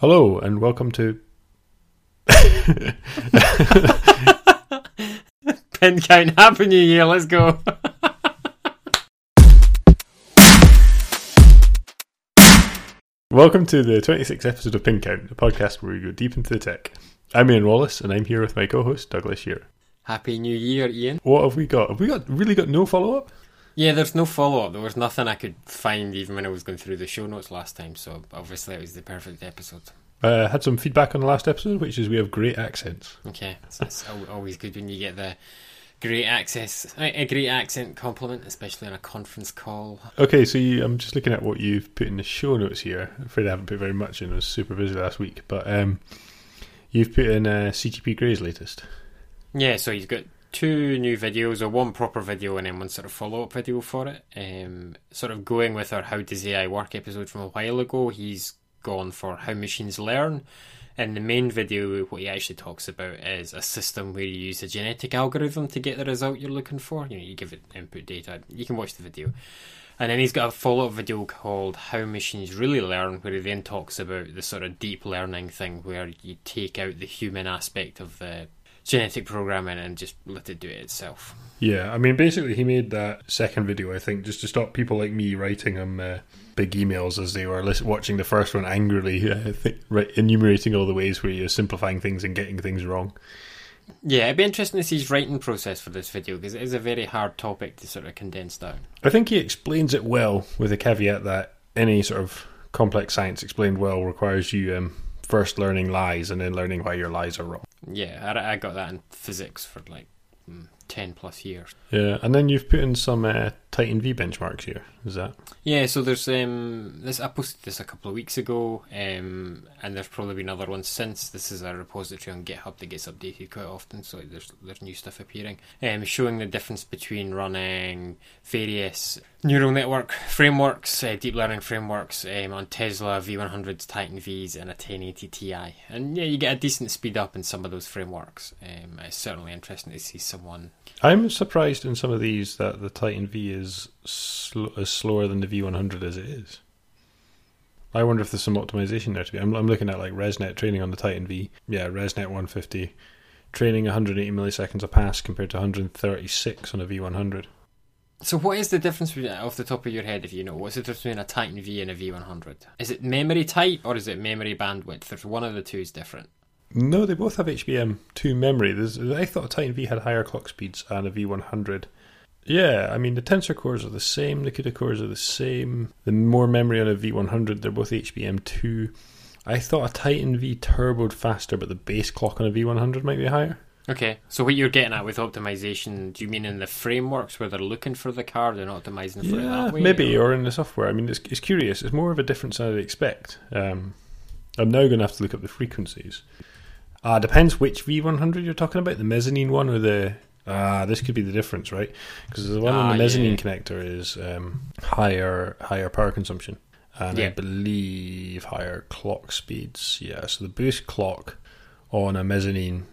Hello and welcome to. Pin count. Happy New Year. Let's go. welcome to the 26th episode of Pin Count, the podcast where we go deep into the tech. I'm Ian Wallace and I'm here with my co-host Douglas Shearer. Happy New Year, Ian. What have we got? Have we got really got no follow up? Yeah, there's no follow up. There was nothing I could find even when I was going through the show notes last time. So obviously it was the perfect episode. Uh, had some feedback on the last episode, which is we have great accents. Okay, so it's always good when you get the great access, a great accent compliment, especially on a conference call. Okay, so you, I'm just looking at what you've put in the show notes here. I'm afraid I haven't put very much in. I was super busy last week, but um, you've put in uh, CGP Grey's latest. Yeah, so he's got two new videos, or one proper video and then one sort of follow up video for it. Um, sort of going with our How Does AI Work episode from a while ago. He's gone for how machines learn. In the main video, what he actually talks about is a system where you use a genetic algorithm to get the result you're looking for. You know, you give it input data. You can watch the video. And then he's got a follow up video called How Machines Really Learn, where he then talks about the sort of deep learning thing where you take out the human aspect of the genetic programming and just let it do it itself. Yeah, I mean, basically, he made that second video, I think, just to stop people like me writing him uh, big emails as they were watching the first one angrily, uh, th- right, enumerating all the ways where you're simplifying things and getting things wrong. Yeah, it'd be interesting to see his writing process for this video because it is a very hard topic to sort of condense down. I think he explains it well, with the caveat that any sort of complex science explained well requires you um, first learning lies and then learning why your lies are wrong. Yeah, I, I got that in physics for like mm, 10 plus years. Yeah, and then you've put in some uh, Titan V benchmarks here. Is that? Yeah, so there's um this I posted this a couple of weeks ago, um, and there's probably been other ones since. This is a repository on GitHub that gets updated quite often, so there's there's new stuff appearing, um, showing the difference between running various neural network frameworks, uh, deep learning frameworks um, on Tesla V100s, Titan Vs, and a 1080 Ti, and yeah, you get a decent speed up in some of those frameworks. Um, it's certainly interesting to see someone I'm surprised in some of these that the Titan V is sl- is slower than the V100 as it is. I wonder if there's some optimization there to be. I'm, I'm looking at like ResNet training on the Titan V. Yeah, ResNet 150 training 180 milliseconds a pass compared to 136 on a V100. So, what is the difference between, off the top of your head, if you know? What's the difference between a Titan V and a V100? Is it memory type or is it memory bandwidth? There's one of the two is different. No, they both have HBM2 memory. There's, I thought a Titan V had higher clock speeds and a V100. Yeah, I mean, the tensor cores are the same, the CUDA cores are the same. The more memory on a V100, they're both HBM2. I thought a Titan V turboed faster, but the base clock on a V100 might be higher. Okay, so what you're getting at with optimization, do you mean in the frameworks where they're looking for the card and optimizing for it Yeah, that way? maybe, or in the software. I mean, it's, it's curious. It's more of a difference than I'd expect. Um, I'm now going to have to look up the frequencies. Uh, depends which V100 you're talking about, the mezzanine one or the. Ah, this could be the difference, right? Because the one on Ah, the mezzanine yeah. connector is um, higher higher power consumption, and I believe higher clock speeds. Yeah, so the boost clock on a mezzanine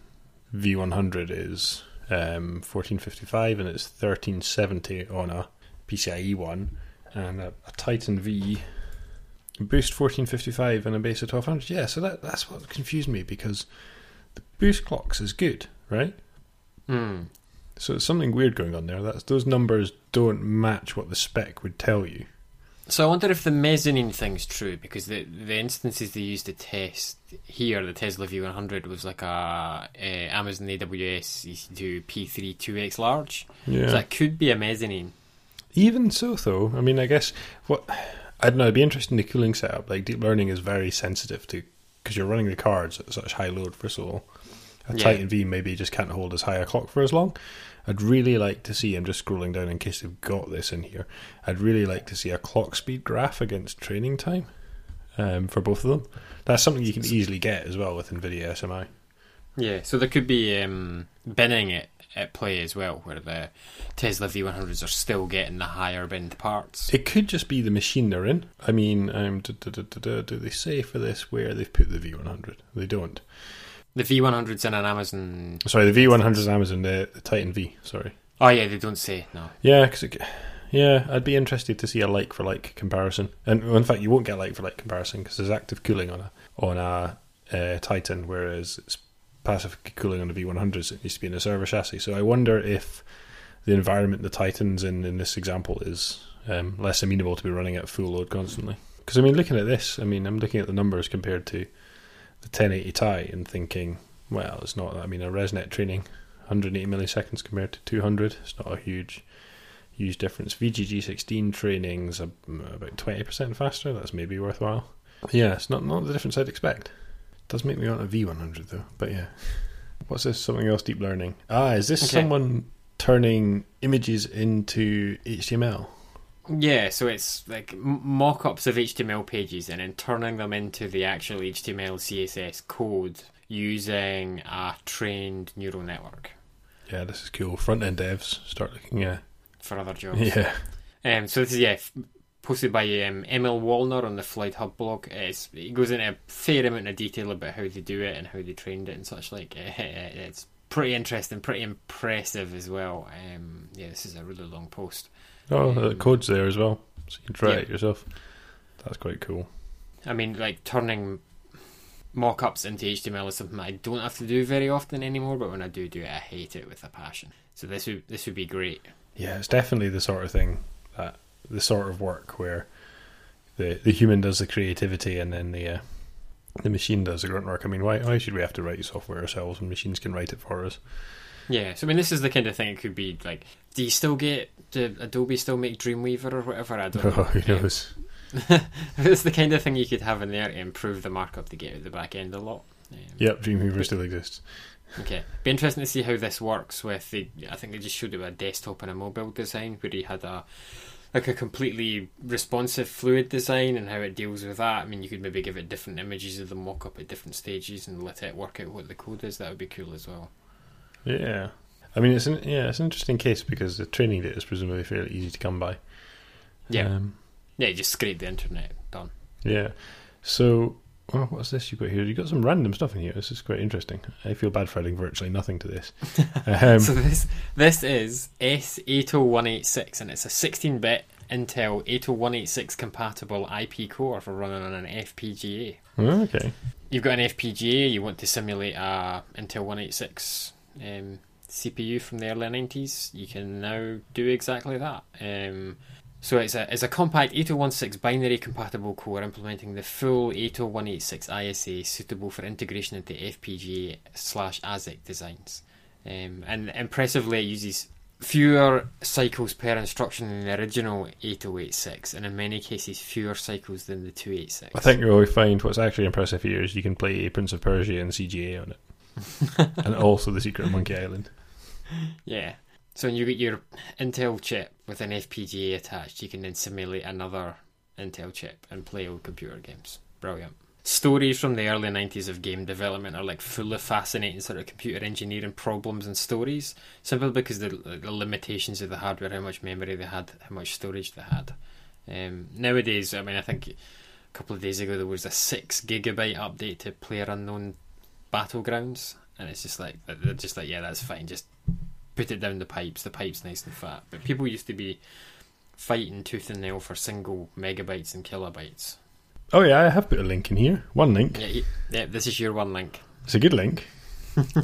V100 is um, 1455, and it's 1370 on a PCIe one, and a, a Titan V boost 1455 and a base of 1200. Yeah, so that that's what confused me because the boost clocks is good, right? Hmm. So it's something weird going on there. That's those numbers don't match what the spec would tell you. So I wonder if the mezzanine thing's true because the the instances they used to test here, the Tesla V100 was like a, uh Amazon AWS EC2 P3 2x large. Yeah. So that could be a mezzanine. Even so, though, I mean, I guess what I don't know. It'd be interesting the cooling setup. Like deep learning is very sensitive to because you're running the cards at such high load. for so a Yeah. Titan V maybe just can't hold as high a clock for as long. I'd really like to see. I'm just scrolling down in case they've got this in here. I'd really like to see a clock speed graph against training time um, for both of them. That's something you can easily get as well with NVIDIA SMI. Yeah, so there could be um, binning at, at play as well, where the Tesla V100s are still getting the higher binned parts. It could just be the machine they're in. I mean, um, do, do, do, do they say for this where they've put the V100? They don't. The V100's in an Amazon. Sorry, the V100 is Amazon, the, the Titan V, sorry. Oh yeah, they don't say no. Yeah, because yeah, I'd be interested to see a like for like comparison. And in fact, you won't get a like for like comparison because there's active cooling on a on a uh, Titan, whereas it's passive cooling on the V100s. It needs to be in a server chassis. So I wonder if the environment the Titans in in this example is um, less amenable to be running at full load constantly. Because I mean, looking at this, I mean, I'm looking at the numbers compared to the 1080 Ti and thinking, well, it's not. I mean, a ResNet training 180 milliseconds compared to 200. It's not a huge huge difference. VGG16 training's about 20% faster. That's maybe worthwhile. Yeah, it's not not the difference I'd expect. It does make me want a V100 though. But yeah, what's this? Something else? Deep learning. Ah, is this Okay. someone turning images into HTML? Yeah, so it's like mock-ups of HTML pages and then turning them into the actual HTML CSS code using a trained neural network Yeah, this is cool. Front end devs start looking. Yeah, for other jobs. yeah. Um, so this is yeah, posted by um, Emil Wallner on the FloydHub blog. It's, it goes into a fair amount of detail about how they do it and how they trained it and such like. it's pretty interesting, pretty impressive as well. Um, yeah, this is a really long post. Oh, the code's there as well, so you can try yeah. it yourself. That's quite cool. I mean, like turning mock-ups into HTML is something I don't have to do very often anymore. But when I do do it, I hate it with a passion. So this would this would be great. Yeah, it's definitely the sort of thing that the sort of work where the the human does the creativity and then the uh, the machine does the grunt work. I mean, why why should we have to write software ourselves when machines can write it for us? Yeah, so I mean, this is the kind of thing it could be like. Do you still get? Do Adobe still make Dreamweaver or whatever? I don't know. Oh, who Um, knows? it's the kind of thing you could have in there to improve the markup to get out the back end a lot. Um, Yep, Dreamweaver still exists. Okay, be interesting to see how this works with the. I think they just showed it with a desktop and a mobile design where he had a like a completely responsive fluid design and how it deals with that. I mean, you could maybe give it different images of the mock-up at different stages and let it work out what the code is. That would be cool as well. Yeah, I mean, it's an yeah, it's an interesting case because the training data is presumably fairly easy to come by. Yeah, Um, yeah, just scrape the internet done. Yeah. So, well, what's this you got here? You got some random stuff in here. This is quite interesting. I feel bad for adding virtually nothing to this. Um, so this this is S80186 and it's a 16-bit Intel 80186 compatible IP core for running on an FPGA. oh, okay. You've got an FPGA, you want to simulate a Intel 186 um, CPU from the early 90s, you can now do exactly that. Um, so it's a, it's a compact 8016 binary compatible core implementing the full 80186 ISA suitable for integration into FPGA slash ASIC designs. Um, and impressively, it uses fewer cycles per instruction than the original 8086, and in many cases, fewer cycles than the 286. I think you'll find what's actually impressive here is you can play Prince of Persia and CGA on it, and also The Secret of Monkey Island. Yeah. So when you get your Intel chip with an FPGA attached, you can then simulate another Intel chip and play old computer games. Brilliant. Stories from the early 90s of game development are like full of fascinating sort of computer engineering problems and stories, simply because the, the limitations of the hardware, how much memory they had, how much storage they had. Um, nowadays, I mean, I think a couple of days ago there was a six gigabyte update to Player Unknown Battlegrounds, and it's just like they're just like, yeah, that's fine, just put it down the pipes. The pipe's nice and fat. But people used to be fighting tooth and nail for single megabytes and kilobytes. Oh yeah, I have put a link in here. One link. Yeah, yeah this is your one link. It's a good link.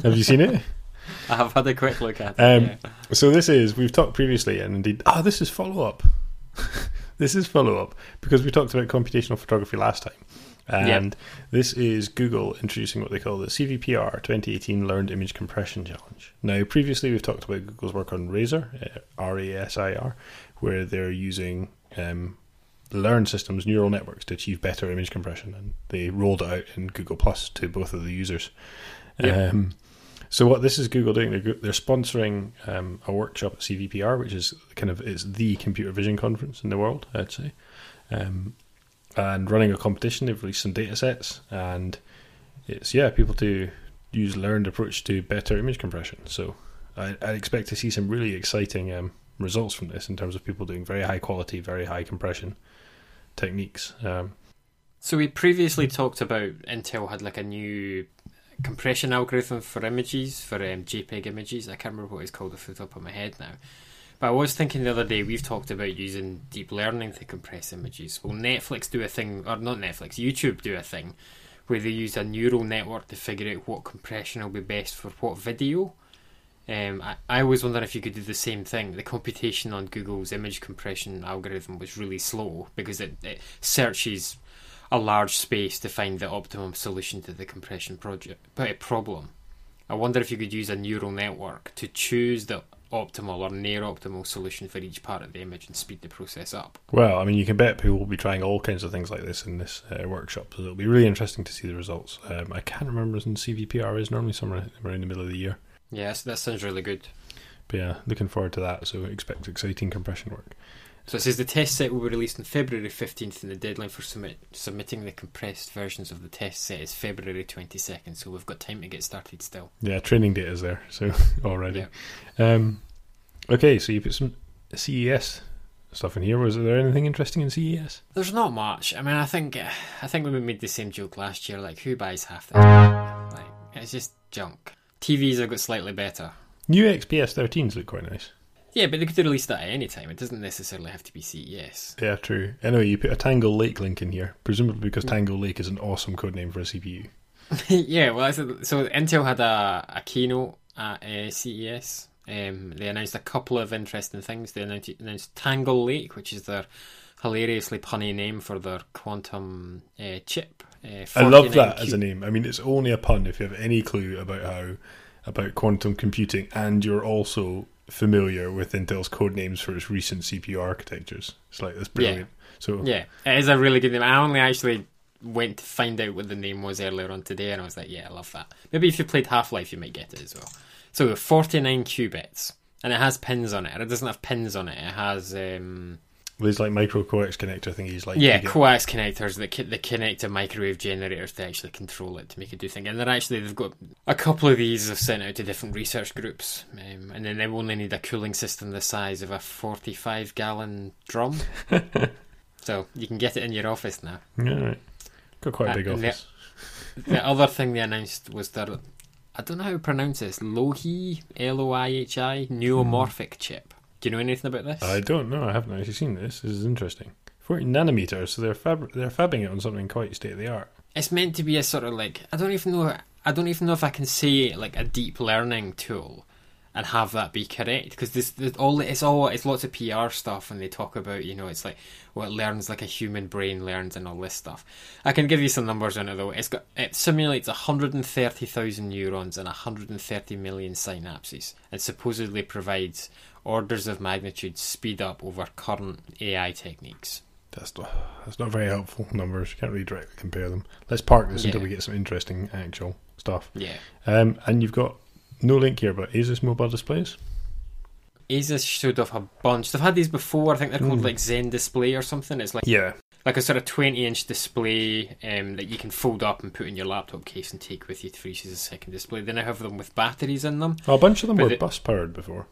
have you seen it? I have had a quick look at it. Um, yeah. So this is we've talked previously, and indeed, ah, this is follow up. this is follow up because we talked about computational photography last time, and this is Google introducing what they call the CVPR 2018 Learned Image Compression Challenge. Now, previously we've talked about Google's work on RAISR, uh, R A S I R, where they're using um, learned systems, neural networks, to achieve better image compression, and they rolled it out in Google Plus to both of the users. Yep. Um, so what this is Google doing? They're, they're sponsoring um, a workshop at CVPR, which is kind of it's the computer vision conference in the world, I'd say, um, and running a competition. They've released some data sets, and it's yeah, people to use learned approach to better image compression. So I, I expect to see some really exciting um, results from this in terms of people doing very high quality, very high compression techniques. Um, So we previously talked about Intel had like a new compression algorithm for images for um, JPEG images. I can't remember what it's called off the top of my head now. But I was thinking the other day we've talked about using deep learning to compress images. Well, Netflix do a thing, or not Netflix, YouTube do a thing where they use a neural network to figure out what compression will be best for what video. Um, I, I was wondering if you could do the same thing. The computation on Google's image compression algorithm was really slow because it, it searches a large space to find the optimum solution to the compression project but a problem. I wonder if you could use a neural network to choose the optimal or near optimal solution for each part of the image and speed the process up. Well, I mean, you can bet people will be trying all kinds of things like this in this uh, workshop, so it'll be really interesting to see the results. Um, I can't remember when CVPR is normally somewhere around the middle of the year. Yes, that sounds really good. But yeah, looking forward to that. So expect exciting compression work. So it says the test set will be released on February 15th, and the deadline for submit, submitting the compressed versions of the test set is February 22nd. So we've got time to get started still. Yeah, training data is there, so already. Yeah. Um, okay, so you put some CES stuff in here. Was there anything interesting in CES? There's not much. I mean, I think I think we made the same joke last year. Like, who buys half that? Like, it's just junk. TVs have got slightly better. New XPS 13s look quite nice. Yeah, but they could release that at any time. It doesn't necessarily have to be CES. Yeah, true. Anyway, you put a Tangle Lake link in here, presumably because Tangle Lake is an awesome code name for a CPU. yeah, well, so Intel had a, a keynote at uh, CES. Um, they announced a couple of interesting things. They announced, announced, Tangle Lake, which is their hilariously punny name for their quantum uh, chip. Uh, I love that Q- as a name. I mean, it's only a pun if you have any clue about how about quantum computing, and you're also familiar with Intel's code names for its recent CPU architectures. It's like that's brilliant. Yeah. So yeah, it is a really good name. I only actually went to find out what the name was earlier on today, and I was like, yeah, I love that. Maybe if you played Half Life, you might get it as well. So 49 qubits, and it has pins on it. It doesn't have pins on it. It has um, there's like micro coax connector thingies, like yeah, coax connectors that that connect to microwave generators to actually control it to make it do things. And they're actually they've got a couple of these have sent out to different research groups, um, and then they only need a cooling system the size of a 45 gallon drum, so you can get it in your office now. Yeah, right. got quite a uh, big uh, office. The, the other thing they announced was their I don't know how to pronounce this Loihi L O I H I neuromorphic mm. chip. Do you know anything about this? I don't know. I haven't actually seen this. This is interesting. 40 nanometers, so they're fab- they're fabbing it on something quite state of the art. It's meant to be a sort of like I don't even know I don't even know if I can say like a deep learning tool and have that be correct because this, this, all it's all it's lots of PR stuff and they talk about you know it's like well it learns like a human brain learns and all this stuff. I can give you some numbers on it though. It's got it simulates 130,000 neurons and 130 million synapses and supposedly provides orders of magnitude speed up over current AI techniques. That's not, that's not very helpful numbers. You can't really directly compare them. Let's park this yeah. until we get some interesting actual stuff. Yeah. Um, and you've got no link here, but Asus mobile displays. Asus showed off a bunch. They've had these before. I think they're called mm. like Zen Display or something. It's like yeah, like a sort of twenty-inch display um, that you can fold up and put in your laptop case and take with you to use as a second display. Then I have them with batteries in them. Oh, a bunch of them were bus powered before.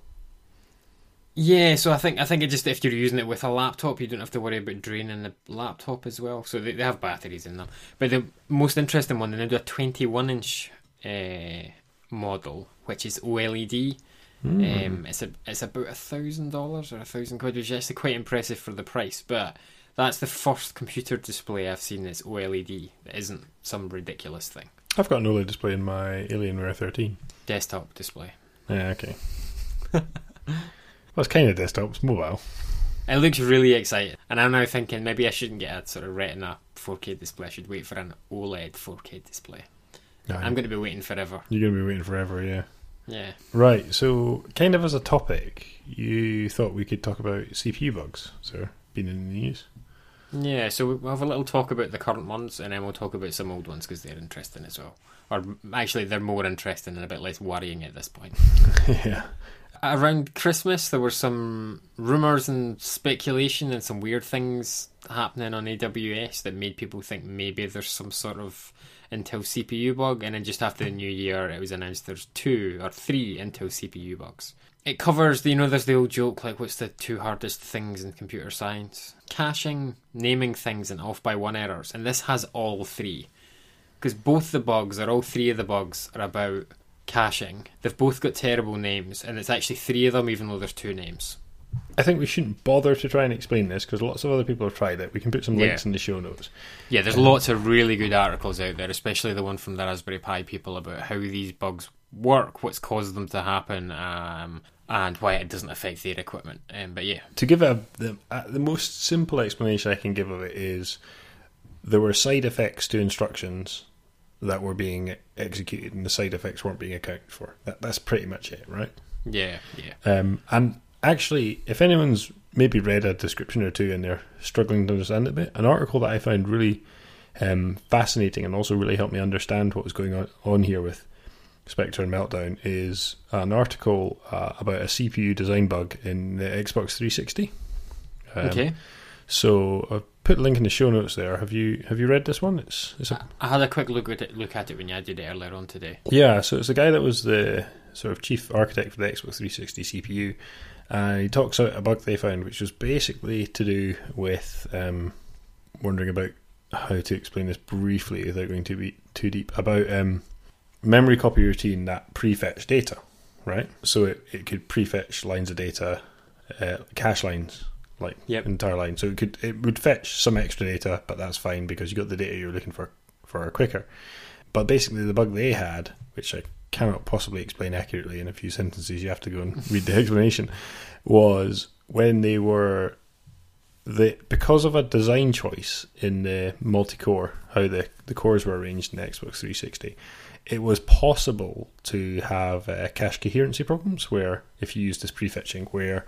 Yeah, so I think I think it just if you're using it with a laptop, you don't have to worry about draining the laptop as well. So they, they have batteries in them. But the most interesting one, they now do a 21 inch uh, model, which is OLED. Mm. Um, it's a it's about a thousand dollars or a thousand quid, which is actually quite impressive for the price. But that's the first computer display I've seen that's OLED. That isn't some ridiculous thing. I've got an OLED display in my Alienware 13 desktop display. Yeah, okay. Well, it's kind of desktop, it's mobile. It looks really exciting, and I'm now thinking maybe I shouldn't get a sort of Retina 4K display. I should wait for an OLED 4K display. I'm going to be waiting forever. You're going to be waiting forever, yeah. Yeah. Right. So, kind of as a topic, you thought we could talk about CPU bugs, so been in the news. Yeah. So we'll have a little talk about the current ones, and then we'll talk about some old ones because they're interesting as well. Or actually, they're more interesting and a bit less worrying at this point. yeah around Christmas, there were some rumors and speculation and some weird things happening on AWS that made people think maybe there's some sort of Intel CPU bug. And then just after the new year, it was announced there's two or three Intel CPU bugs. It covers, you know, there's the old joke like, what's the two hardest things in computer science? Caching, naming things, and off by one errors. And this has all three. Because both the bugs, or all three of the bugs, are about caching. They've both got terrible names, and it's actually three of them, even though there's two names. I think we shouldn't bother to try and explain this because lots of other people have tried it. We can put some links Yeah. in the show notes. Yeah, there's lots of really good articles out there, especially the one from the Raspberry Pi people about how these bugs work, what's caused them to happen, um, and why it doesn't affect their equipment. Um, but yeah, To give a the, uh, the most simple explanation I can give of it is there were side effects to instructions that were being executed, and the side effects weren't being accounted for. That, that's pretty much it, right? yeah, yeah. Um, and actually, if anyone's maybe read a description or two and they're struggling to understand it a bit, an article that I found really um, fascinating and also really helped me understand what was going on, on here with Spectre and Meltdown is an article uh, about a CPU design bug in the Xbox 360. Um, okay. So I've put a link in the show notes there. Have you have you read this one? It's it's a I had a quick look at it, look at it when you did it earlier on today. Yeah, so it's the guy that was the sort of chief architect for the Xbox 360 CPU. And he talks out a bug they found, which was basically to do with um, wondering about how to explain this briefly without going too be too deep about um, memory copy routine that prefetch data, right? So it, it could prefetch lines of data, uh, cache lines, like Yep. entire line. So it could it would fetch some extra data, but that's fine because you got the data you're looking for for quicker. But basically, the bug they had, which I cannot possibly explain accurately in a few sentences, you have to go and read the explanation, was when they were the because of a design choice in the multi-core, how the the cores were arranged in the Xbox 360, it was possible to have uh, cache coherency problems where if you used this prefetching, where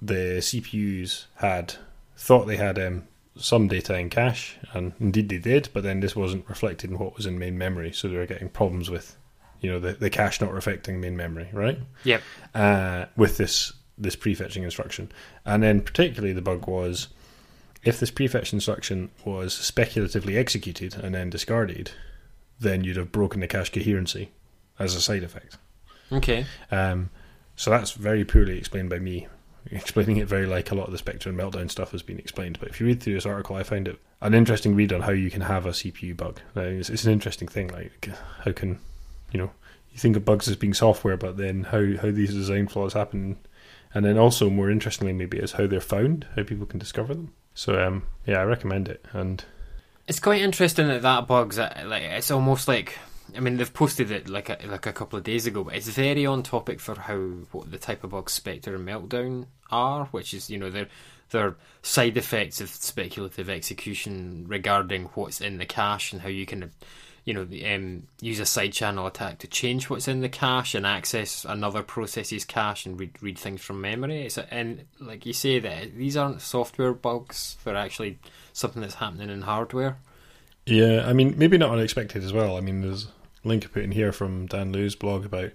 the CPUs had thought they had um, some data in cache, and indeed they did, but then this wasn't reflected in what was in main memory, so they were getting problems with, you know, the, the cache not reflecting main memory, right? Yep. Uh, with this this prefetching instruction, and then particularly the bug was if this prefetch instruction was speculatively executed and then discarded, then you'd have broken the cache coherency as a side effect. Okay. Um, so that's very poorly explained by me, explaining it very like a lot of the Spectre and Meltdown stuff has been explained. But if you read through this article, I find it an interesting read on how you can have a CPU bug. It's, it's an interesting thing. Like how can you know you think of bugs as being software, but then how how these design flaws happen, and then also more interestingly maybe is how they're found, how people can discover them. So um, yeah, I recommend it. And It's quite interesting that that bug's uh, like it's almost like I mean they've posted it like a, like a couple of days ago, but it's very on topic for how what the type of bugs Spectre and Meltdown are, which is you know they're they're side effects of speculative execution regarding what's in the cache and how you can you know um, use a side channel attack to change what's in the cache and access another process's cache and read read things from memory. It's a, and like you say that these aren't software bugs; they're actually something that's happening in hardware. Yeah, I mean, maybe not unexpected as well. I mean, there's a link I put in here from Dan Luu's blog about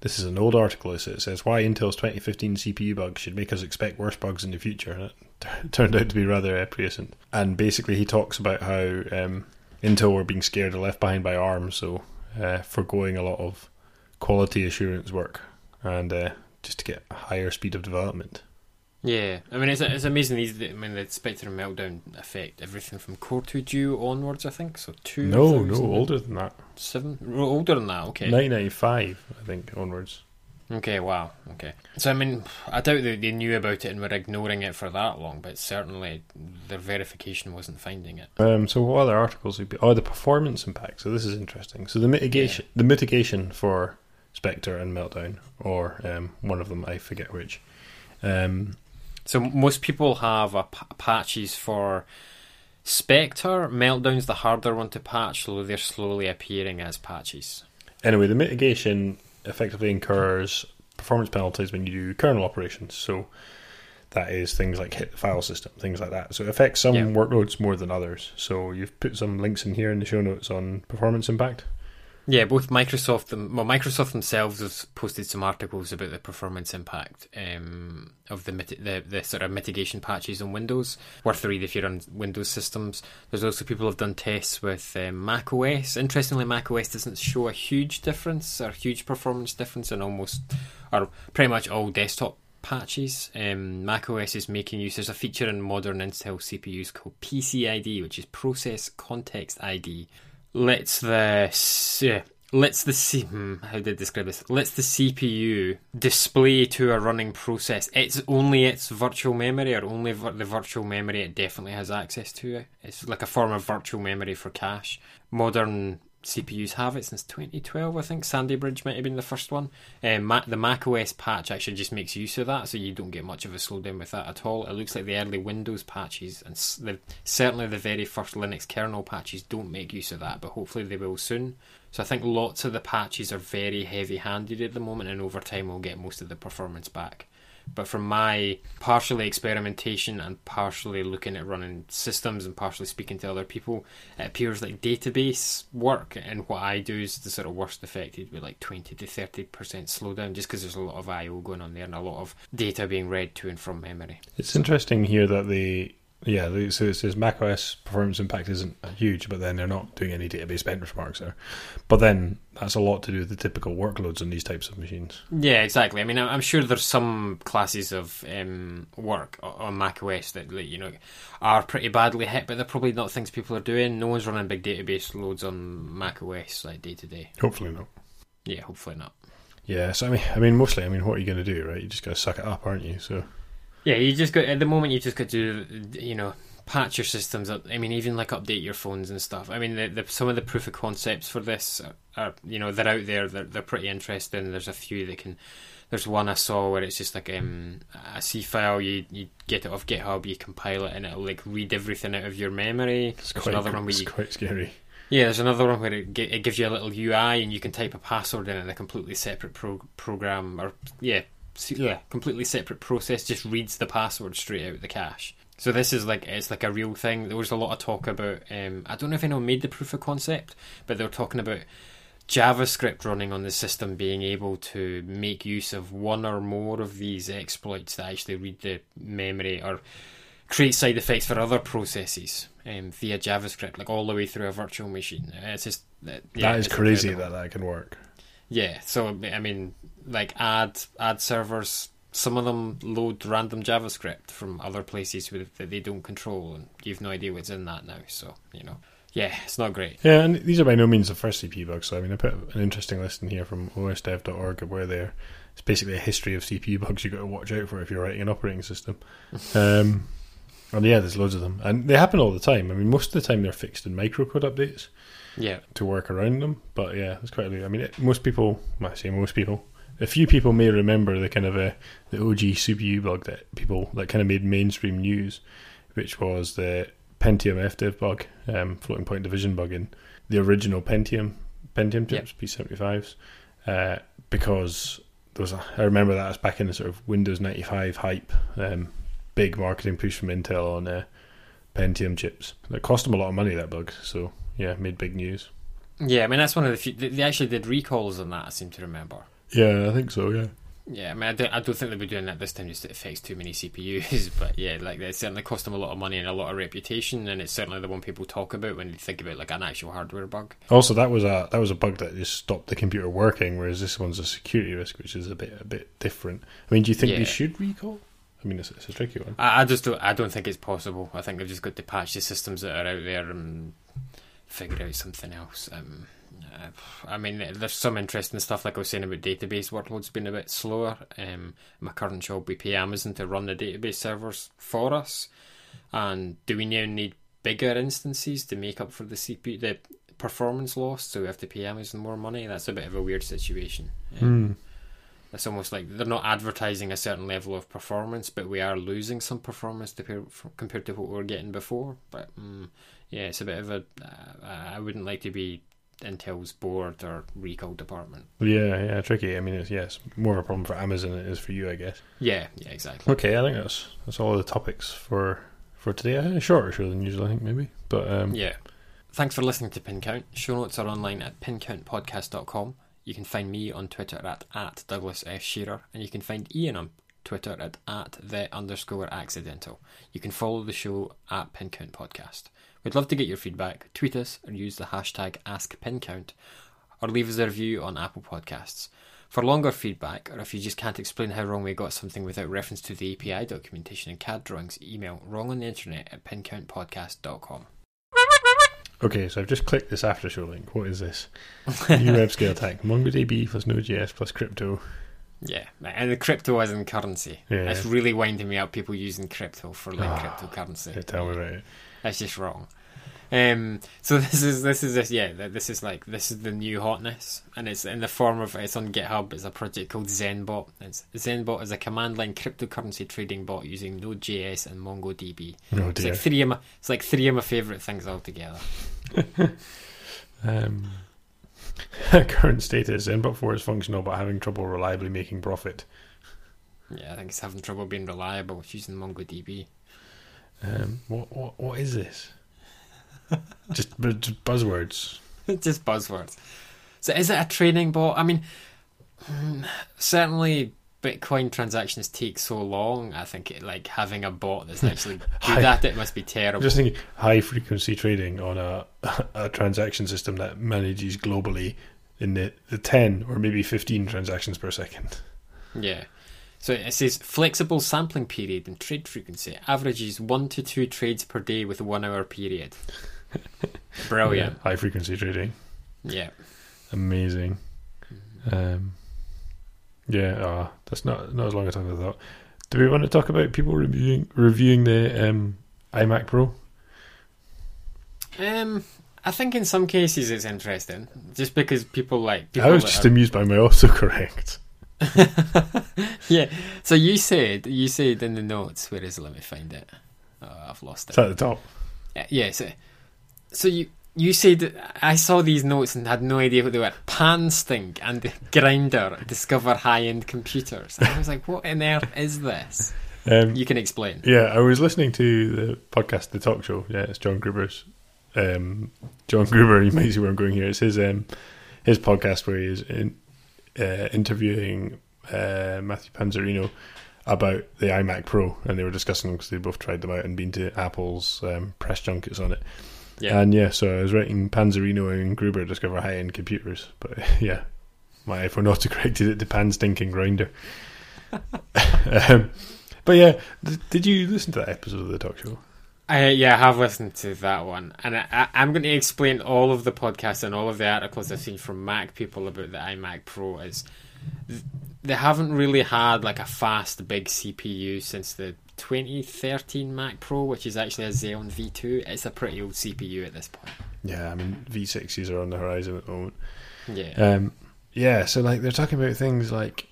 this is an old article. So It says why Intel's 2015 CPU bugs should make us expect worse bugs in the future. And it t- turned out to be rather uh, prescient. And basically, he talks about how um, Intel were being scared or left behind by ARM, so uh, foregoing a lot of quality assurance work and uh, just to get a higher speed of development. Yeah, I mean it's it's amazing. These I mean the Spectre and Meltdown affect everything from Core Two Duo onwards. I think so. Two. No, no, older than that. Seven. Older than that. Okay. Nine ninety five, I think, onwards. Okay, wow. Okay. So, I mean, I doubt that they knew about it and were ignoring it for that long, but certainly their verification wasn't finding it. Um, so what other articles would be? Oh, the performance impact. So this is interesting. So the mitigation, the mitigation for Spectre and Meltdown, or um, one of them, I forget which. Um, So, most people have a p- patches for Spectre. Meltdown's the harder one to patch, so they're slowly appearing as patches. anyway, the mitigation effectively incurs performance penalties when you do kernel operations. So that is things like hit the file system, things like that. So it affects some Yeah. workloads more than others. So you've put some links in here in the show notes on performance impact. Yeah, both Microsoft, well, Microsoft themselves have posted some articles about the performance impact um, of the, the the sort of mitigation patches on Windows. Worth a read if you're on Windows systems. There's also people have done tests with um, Mac OS. Interestingly, Mac OS doesn't show a huge difference or huge performance difference in almost, or pretty much all desktop patches. Um, Mac OS is making use. There's a feature in modern Intel CPUs called PCID, which is Process Context ID lets the yeah, lets the C- hmm, how did describe this? Lets the CPU display to a running process. It's only its virtual memory, or only the virtual memory it definitely has access to. It's like a form of virtual memory for cache. Modern CPUs have it since 2012, I think. Sandy Bridge might have been the first one. Um, Ma- the Mac OS patch actually just makes use of that, so you don't get much of a slowdown with that at all. It looks like the early Windows patches and the, certainly the very first Linux kernel patches don't make use of that, but hopefully they will soon. So I think lots of the patches are very heavy handed at the moment, and over time we'll get most of the performance back. But from my partially experimentation and partially looking at running systems and partially speaking to other people, it appears like database work and what I do is the sort of worst affected with like 20 to 30% slowdown just because there's a lot of I.O. going on there and a lot of data being read to and from memory. It's interesting here that the yeah, so it says macOS performance impact isn't huge, but then they're not doing any database benchmarks there. But then that's a lot to do with the typical workloads on these types of machines. Yeah, exactly. I mean, I'm sure there's some classes of um, work on macOS that you know are pretty badly hit, but they're probably not things people are doing. No one's running big database loads on macOS like day to day. Hopefully not. Yeah, hopefully not. Yeah, so I mean, I mean, mostly, I mean, what are you going to do, right? You just got to suck it up, aren't you? So Yeah, you just got at the moment you just got to you know patch your systems up. I mean, even like update your phones and stuff. I mean, the, the, some of the proof of concepts for this are, you know they're out there. They're they're pretty interesting. There's a few that can. There's one I saw where it's just like um, a C file. You you get it off GitHub, you compile it, and it'll like read everything out of your memory. it's There's quite, another one where it's you quite scary. yeah, there's another one where it, it gives you a little UI and you can type a password in it, and a completely separate pro- program or yeah, yeah, completely separate process just reads the password straight out of the cache. So this is like it's like a real thing. There was a lot of talk about. Um, I don't know if anyone made the proof of concept, but they were talking about JavaScript running on the system being able to make use of one or more of these exploits that actually read the memory or create side effects for other processes um, via JavaScript, like all the way through a virtual machine. Uh, It's just yeah, that is crazy incredible. that that can work. Yeah, so I mean, like ad ad servers, some of them load random JavaScript from other places with, that they don't control, and you've no idea what's in that now. So you know, yeah, it's not great. Yeah, and these are by no means the first CPU bugs. So I mean, I put an interesting list in here from osdev.org where they're it's basically a history of CPU bugs you got to watch out for if you're writing an operating system. um, and yeah, there's loads of them, and they happen all the time. I mean, most of the time they're fixed in microcode updates Yeah, to work around them. But yeah, it's quite. a- I mean, it, most people, I say most people, a few people may remember the kind of uh, the OG CPU bug that people that kind of made mainstream news, which was the Pentium FDiv bug, um, floating point division bug in the original Pentium Pentium chips P75s, uh, because there was a, I remember that was back in the sort of Windows 95 hype, um, big marketing push from Intel on uh, Pentium chips. It cost them a lot of money that bug, so yeah, made big news. yeah. I mean, that's one of the few. They actually did recalls on that. I seem to remember. Yeah, I think so. Yeah. Yeah, I mean, I don't, I don't think they'll be doing that this time just it affects too many CPUs, but yeah, like it certainly cost them a lot of money and a lot of reputation, and it's certainly the one people talk about when they think about like an actual hardware bug. Also, that was a that was a bug that just stopped the computer working, whereas this one's a security risk, which is a bit a bit different. I mean, do you think Yeah. they should recall? I mean, it's, it's a tricky one. I, I just don't, I don't think it's possible. I think they've just got to patch the systems that are out there and figure out something else. Um, I mean, there's some interesting stuff, like I was saying about database workloads being a bit slower. Um, my current job, we pay Amazon to run the database servers for us, and do we now need bigger instances to make up for the CPU, the performance loss? So we have to pay Amazon more money. That's a bit of a weird situation. Um, it's almost like they're not advertising a certain level of performance, but we are losing some performance to compared to what we were getting before. But mm, yeah, it's a bit of a. Uh, I wouldn't like to be Intel's board or recall department. Yeah, yeah, tricky. I mean, it's yes, more of a problem for Amazon than it is for you, I guess. Yeah, yeah, exactly. Okay, I think that's that's all the topics for for today. A shorter show than usual, I think maybe. But um, Yeah. Thanks for listening to Pin Count. Show notes are online at pincountpodcast.com. You can find me on Twitter at, at Douglas F. Shearer, and you can find Ian on Twitter at, at the underscore accidental. You can follow the show at Pin Count Podcast. We'd love to get your feedback. Tweet us or use the hashtag AskPinCount, or leave us a review on Apple Podcasts. For longer feedback, or if you just can't explain how wrong we got something without reference to the API documentation and CAD drawings, email wrongontheinternet at pincountpodcast.com. Okay, so I've just clicked this after show link. What is this? New web scale attack. MongoDB plus Node.js plus crypto. Yeah, and the crypto as in currency. Yeah. It's really winding me up. People using crypto for like Ah, cryptocurrency. Yeah, tell me about it. That's just wrong. Um, so this is this is this yeah this is like this is the new hotness, and it's in the form of it's on GitHub. It's a project called ZenBot. It's, ZenBot is a command line cryptocurrency trading bot using Node.js and MongoDB. Oh It's like three of my it's like three of my favorite things altogether. Um, current status: Zenbot 4 is functional but having trouble reliably making profit. Yeah, I think it's having trouble being reliable using MongoDB. Um, what what what is this? just, just buzzwords. just buzzwords. So is it a trading bot? I mean, mm, certainly Bitcoin transactions take so long. I think it, like having a bot that's actually good at it must be I'm terrible. just thinking high frequency trading on a a transaction system that manages globally in the, the ten or maybe fifteen transactions per second. Yeah. So it says flexible sampling period and trade frequency averages one to two trades per day with a one hour period. Brilliant. Yeah, high frequency trading. Yeah. Amazing. Um, yeah, uh, that's not not as long a time as I thought. Do we want to talk about people reviewing reviewing the um, iMac Pro? Um, I think in some cases it's interesting, just because people like people I was just are- amused by my autocorrect. yeah. So you said you said in the notes. Where is it? Let me find it. Oh, I've lost it. It's it. at the top. Uh, Yeah. So, so you you said I saw these notes and had no idea what they were. Pansting and Grinder discover high end computers. I was like, what on earth is this? Um, You can explain. Yeah, I was listening to the podcast, the talk show. Yeah, it's John Gruber's. Um, John Gruber, you might see where I'm going here. It's his um, his podcast where he is in, uh, interviewing uh, Matthew Panzerino about the iMac Pro, and they were discussing because they both tried them out and been to Apple's um, press junkets on it. Yeah. And yeah, so I was writing Panzerino and Gruber discover high end computers, but yeah, my iPhone autocorrected it to Pan Stinking Grinder. um, but yeah, th- did you listen to that episode of the talk show? I, yeah, I have listened to that one, and I, I, I'm going to explain all of the podcasts and all of the articles I've seen from Mac people about the iMac Pro. Is th- they haven't really had like a fast, big CPU since the 2013 Mac Pro, which is actually a Xeon V2. It's a pretty old CPU at this point. Yeah, I mean V60s are on the horizon at the moment. Yeah, Um, yeah, so like they're talking about things like,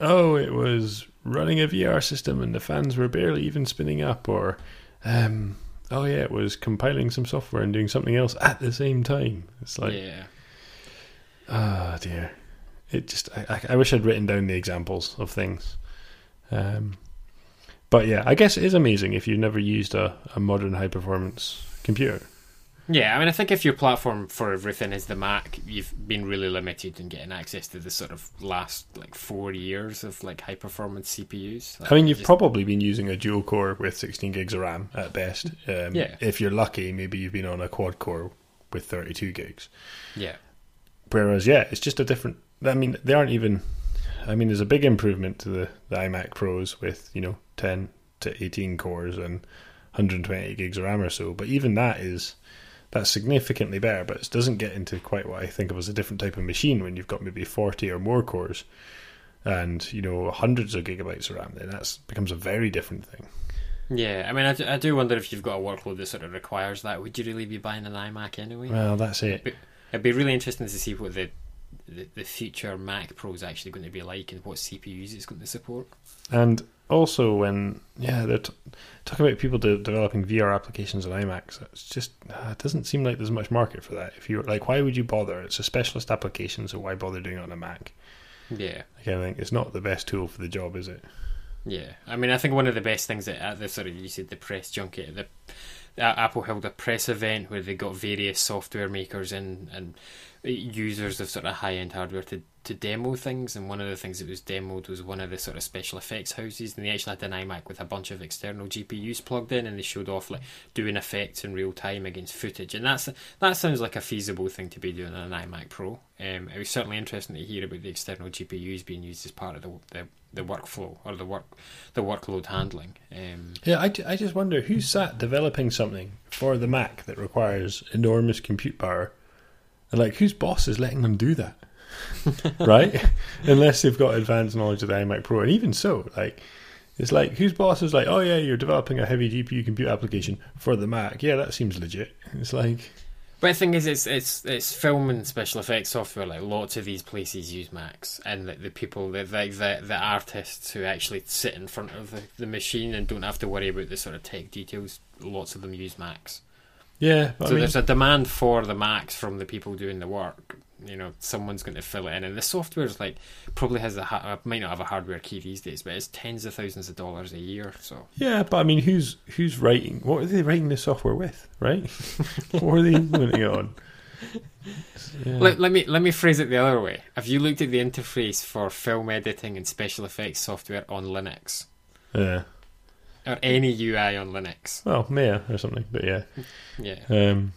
oh, it was running a VR system and the fans were barely even spinning up, or um, oh yeah, it was compiling some software and doing something else at the same time. It's like, yeah, Ah, dear. It just, I, I- I wish I'd written down the examples of things. Um, but yeah, I guess it is amazing if you've never used a, a modern high performance computer. yeah. I mean, I think if your platform for everything is the Mac, you've been really limited in getting access to the sort of last like four years of like high performance CPUs. Like, I mean, you've just- probably been using a dual core with 16 gigs of RAM at best. Um, Yeah. If you're lucky, maybe you've been on a quad core with 32 gigs. yeah. Whereas, yeah, it's just a different. I mean, they aren't even. I mean, there's a big improvement to the, the iMac Pros with you know 10 to 18 cores and 120 gigs of RAM or so. But even that is that's significantly better. But it doesn't get into quite what I think of as a different type of machine when you've got maybe 40 or more cores and you know hundreds of gigabytes of RAM. Then that becomes a very different thing. Yeah, I mean, I do, I do wonder if you've got a workload that sort of requires that. Would you really be buying an iMac anyway? Well, that's it. It'd be really interesting to see what the, the the future Mac Pro is actually going to be like and what CPUs it's going to support. And also, when yeah, they're t- talking about people de- developing VR applications on iMacs. It's just uh, it doesn't seem like there's much market for that. If you like, why would you bother? It's a specialist application, so why bother doing it on a Mac? Yeah, Like, I think it's not the best tool for the job, is it? yeah. I mean, I think one of the best things at, at the sort of you said the press junket, the Apple held a press event where they got various software makers in and users of sort of high end hardware to, to demo things. And one of the things that was demoed was one of the sort of special effects houses, and they actually had an iMac with a bunch of external GPUs plugged in, and they showed off like doing effects in real time against footage. And that's that sounds like a feasible thing to be doing on an iMac Pro. Um, it was certainly interesting to hear about the external GPUs being used as part of the the, the workflow or the work the workload handling. Um, yeah, I, I just wonder who sat developing something for the Mac that requires enormous compute power and like, whose boss is letting them do that? right? Unless they've got advanced knowledge of the iMac Pro. And even so, like, it's like, whose boss is like, oh, yeah, you're developing a heavy GPU compute application for the Mac. Yeah, that seems legit. It's like. But the thing is, it's it's it's film and special effects software. Like lots of these places use Macs, and the, the people, the, the the artists who actually sit in front of the, the machine and don't have to worry about the sort of tech details. Lots of them use Macs. Yeah. so I mean, there's a demand for the Macs from the people doing the work. You know, someone's going to fill it in, and the software's like probably has a ha- uh, might not have a hardware key these days, but it's tens of thousands of dollars a year. So yeah, but I mean, who's who's writing? What are they writing the software with? Right? what are they implementing it on? Yeah. Let, let me let me phrase it the other way. Have you looked at the interface for film editing and special effects software on Linux? Yeah or any UI on Linux. Well, Maya or something, but yeah, yeah. Um,